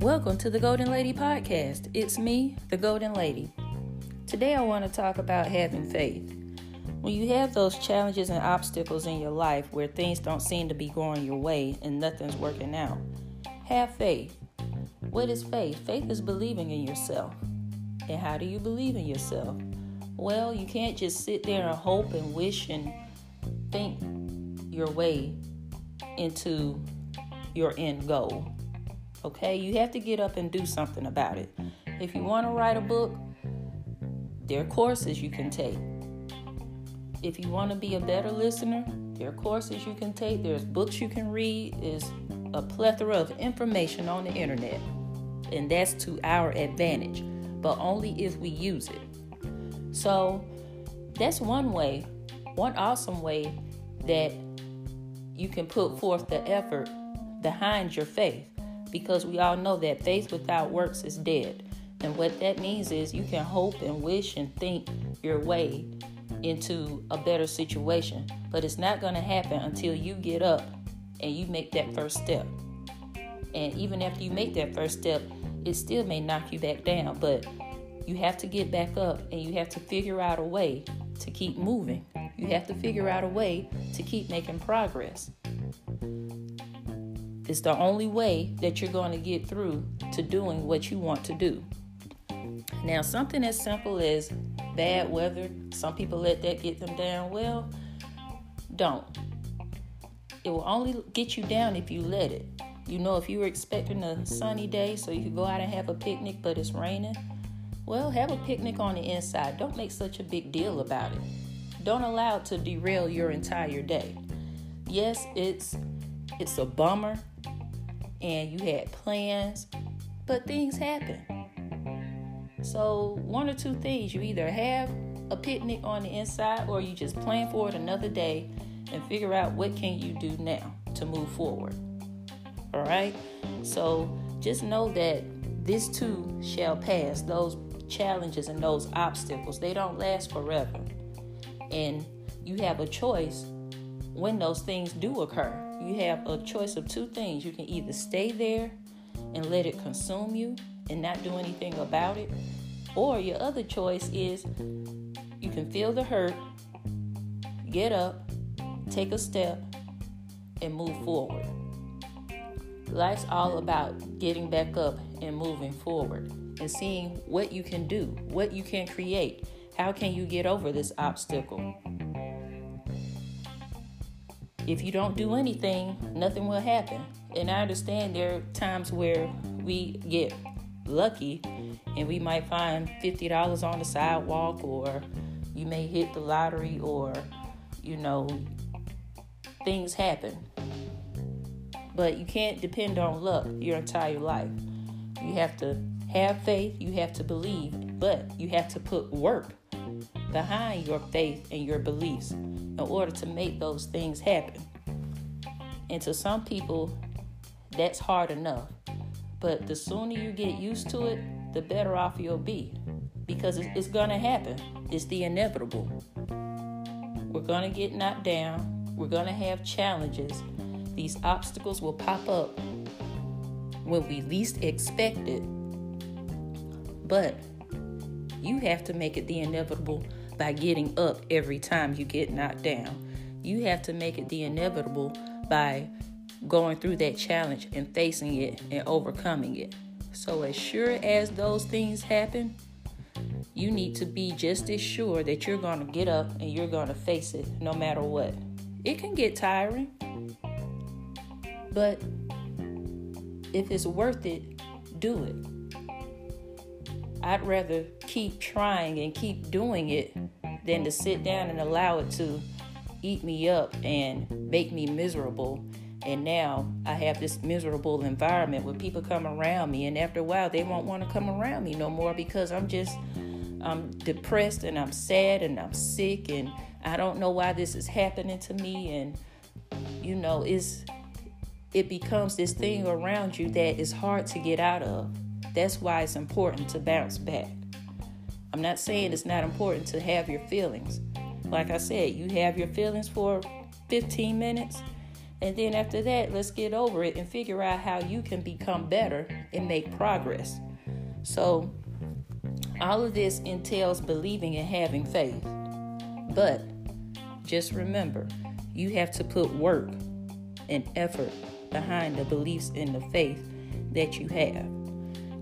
Welcome to the Goalden Lady Podcast. It's me, the Goalden Lady. Today I want to talk about having faith. When you have those challenges and obstacles in your life where things don't seem to be going your way and nothing's working out, have faith. What is faith? Faith is believing in yourself. And how do you believe in yourself? Well, you can't just sit there and hope and wish and think your way into your end goal. Okay? You have to get up and do something about it. If you want to write a book, there are courses you can take. If you want to be a better listener, there are courses you can take, there's books you can read, there's a plethora of information on the internet. And that's to our advantage, but only if we use it. So that's one way, one awesome way that you can put forth the effort behind your faith because we all know that faith without works is dead. And what that means is you can hope and wish and think your way into a better situation, but it's not going to happen until you get up and you make that first step. And even after you make that first step, it still may knock you back down, but you have to get back up and you have to figure out a way to keep moving. You have to figure out a way to keep making progress. It's the only way that you're going to get through to doing what you want to do. Now, something as simple as bad weather, some people let that get them down. Well, don't. It will only get you down if you let it. You know, if you were expecting a sunny day so you could go out and have a picnic, but it's raining, well, have a picnic on the inside. Don't make such a big deal about it. Don't allow it to derail your entire day. Yes, it's it's a bummer and you had plans, but things happen. So, one or two things you either have a picnic on the inside or you just plan for it another day and figure out what can you do now to move forward. All right? So, just know that this too shall pass. Those challenges and those obstacles, they don't last forever. And you have a choice when those things do occur you have a choice of two things. You can either stay there and let it consume you and not do anything about it, or your other choice is you can feel the hurt, get up, take a step, and move forward. Life's all about getting back up and moving forward and seeing what you can do, what you can create. How can you get over this obstacle? if you don't do anything, nothing will happen. And I understand there are times where we get lucky and we might find $50 on the sidewalk, or you may hit the lottery, or you know, things happen. But you can't depend on luck your entire life. You have to have faith, you have to believe, but you have to put work behind your faith and your beliefs in order to make those things happen. And to some people, that's hard enough. But the sooner you get used to it, the better off you'll be because it's, going to happen. It's the inevitable. We're going to get knocked down, we're going to have challenges. These obstacles will pop up when we least expect it. But you have to make it the inevitable by getting up every time you get knocked down. You have to make it the inevitable by going through that challenge and facing it and overcoming it. So, as sure as those things happen, you need to be just as sure that you're going to get up and you're going to face it no matter what. It can get tiring, but if it's worth it, do it. I'd rather keep trying and keep doing it than to sit down and allow it to eat me up and make me miserable. And now I have this miserable environment where people come around me, and after a while, they won't want to come around me no more because I'm just I'm depressed and I'm sad and I'm sick and I don't know why this is happening to me. And you know, it's it becomes this thing around you that is hard to get out of. That's why it's important to bounce back. I'm not saying it's not important to have your feelings. Like I said, you have your feelings for 15 minutes And then after that, let's get over it and figure out how you can become better and make progress. So, all of this entails believing and having faith. But just remember, you have to put work and effort behind the beliefs and the faith that you have.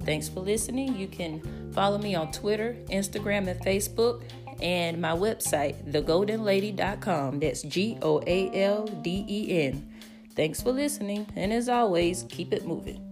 Thanks for listening. You can follow me on Twitter, Instagram, and Facebook, and my website, thegoaldenlady.com. That's G O A L D E N. Thanks for listening, and as always, keep it moving.